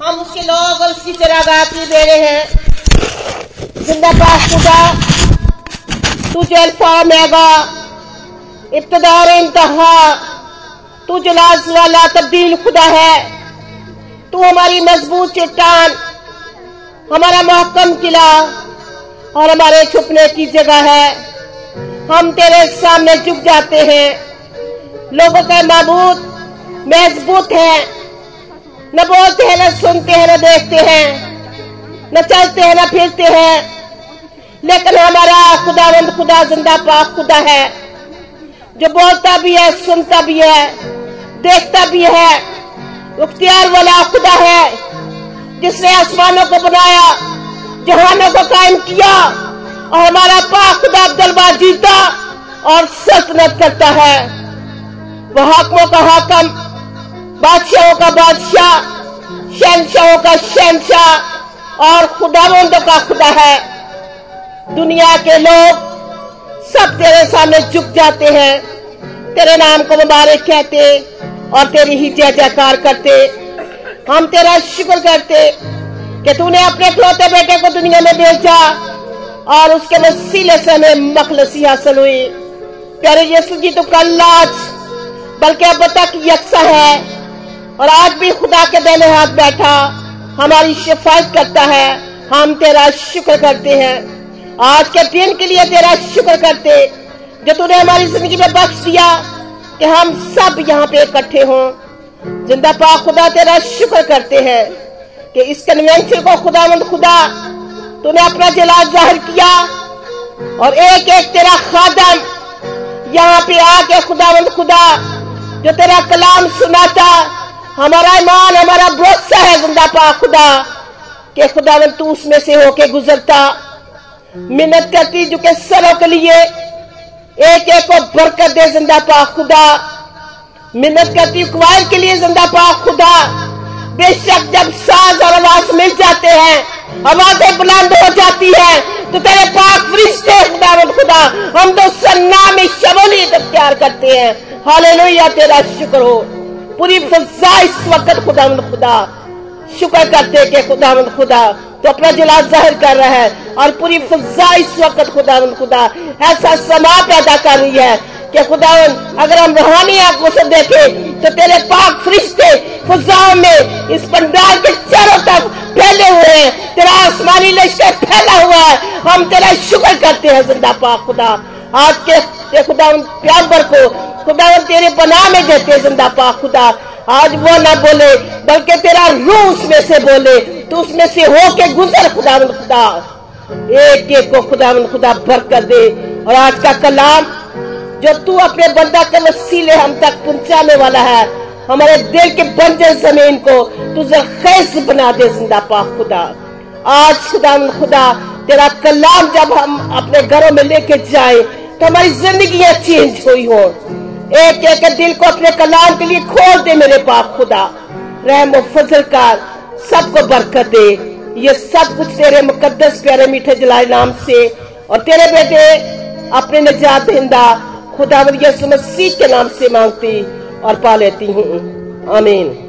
हम उसके लोग और उसकी चरागाह की बेड़े हैं। ज़िंदा पास खुदा तू जो अल्फ़ा मेगा इब्तदा और इंतहा, तू जो लाज वाला तब्दील खुदा है, तू हमारी मज़बूत चट्टान, हमारा महकम किला और हमारे छुपने की जगह है। हम तेरे सामने झुक जाते हैं। लोगों का मबूत मज़बूत है। न बोलते हैं, न सुनते हैं, न देखते हैं, न चलते हैं, न फिरते हैं। लेकिन हमारा खुदावंद खुदा ज़िंदा, पाक खुदा है। जो बोलता भी है, सुनता भी है, देखता भी है, उख्तियार वाला खुदा है। जिसने आसमानों को बनाया, जहानों को कायम किया, और हमारा पाक खुदा अब्दुलबा जीता और सल्तनत करता है। वह हाकमों का हाकम, बादशाहों का बादशाह शहनशाहों का शहनशाह और खुदावंदों का खुदा है। दुनिया के लोग सब तेरे सामने झुक जाते हैं। तेरे नाम को मुबारक कहते और तेरी ही जय जयकार करते। हम तेरा शुक्र करते कि तूने अपने खलोते बेटे को दुनिया में भेजा और उसके वसीले से हमें मखलसी हासिल हुई प्यारे यीशु जी तो कल आज, बल्कि अब तक यकसा है और आज भी खुदा के देने हाथ बैठा, हमारी शिफायत करता है, हम तेरा शुक्र करते हैं। आज के दिन के लिए तेरा शुक्र करते, जो तूने हमारी ज़िंदगी में बख्श दिया कि हम सब यहाँ पे इकट्ठे हों। ज़िंदा पा खुदा तेरा शुक्र करते हैं कि इस कन्वेंशन को खुदावंद खुदा, तूने अपना जलाल ज़ाहिर किया और एक एक तेरा खादम यहाँ पे आके खुदावंद खुदा, जो तेरा कलाम सुनाता हमारा ईमान, हमारा भरोसा है ज़िंदा पा खुदा, कि खुदावंद तू उसमें से होके गुजरता। मिन्नत करती जो के सरों के लिए एक एक को बरकत दे ज़िंदा पा खुदा। मिन्नत करती कुवार के लिए ज़िंदा पा खुदा। बेशक जब साज और आवाज़ मिल जाते हैं, आवाज़ें बुलंद हो जाती है तो तेरे पाक फरिश्ते खुदा खुदा। हम तो सन्ना में शमूलियत इख्तियार करते हैं। हालेलुया, तेरा शुक्र हो। पूरी फजा इस वक्त खुदा खुदा। शुक्र करते कि खुदा खुदा। तो अपना जलाल ज़ाहिर कर रहा है और पूरी फजा इस वक्त खुदा खुदा। ऐसा समा पैदा कर रही है कि खुदा अगर हम रूहानी आँखों से देखें तो तेरे पाक फरिश्ते फजाओं में इस पंडाल के चारों तरफ़ फैले हुए हैं। तेरा आसमानी लश्कर फैला हुआ है। हम तेरा शुक्र करते हैं ज़िंदा पाक खुदा। आज के खुदा प्यार को खुदा तेरे बना में देते ज़िंदा पा खुदा, आज वो ना बोले, बल्कि तेरा रूह उसमें से बोले तो उसमें से हो के गुजर खुदा खुदा। एक एक को खुदा खुदा भर कर दे। और आज का कलाम, जो तू अपने बंदा के वसीले हम तक पहुँचाने वाला है, हमारे दिल के बंजर ज़मीन को तू जरखेज बना दे, ज़िंदा पा खुदा। आज खुदा खुदा, तेरा कलाम जब हम अपने घरों में लेके जाए तो हमारी ज़िंदगी चेंज हुई हो। एक एक दिल को अपने कलाम के लिए खोल दे मेरे पाप खुदा। रहम फजल कर सबको बरकत दे। ये सब कुछ तेरे मुकदस प्यारे मीठे जलाए नाम से। और तेरे बेटे, अपने निजात दहिंदा खुदा मसीह के नाम से मांगती और पा लेती हूँ। आमीन।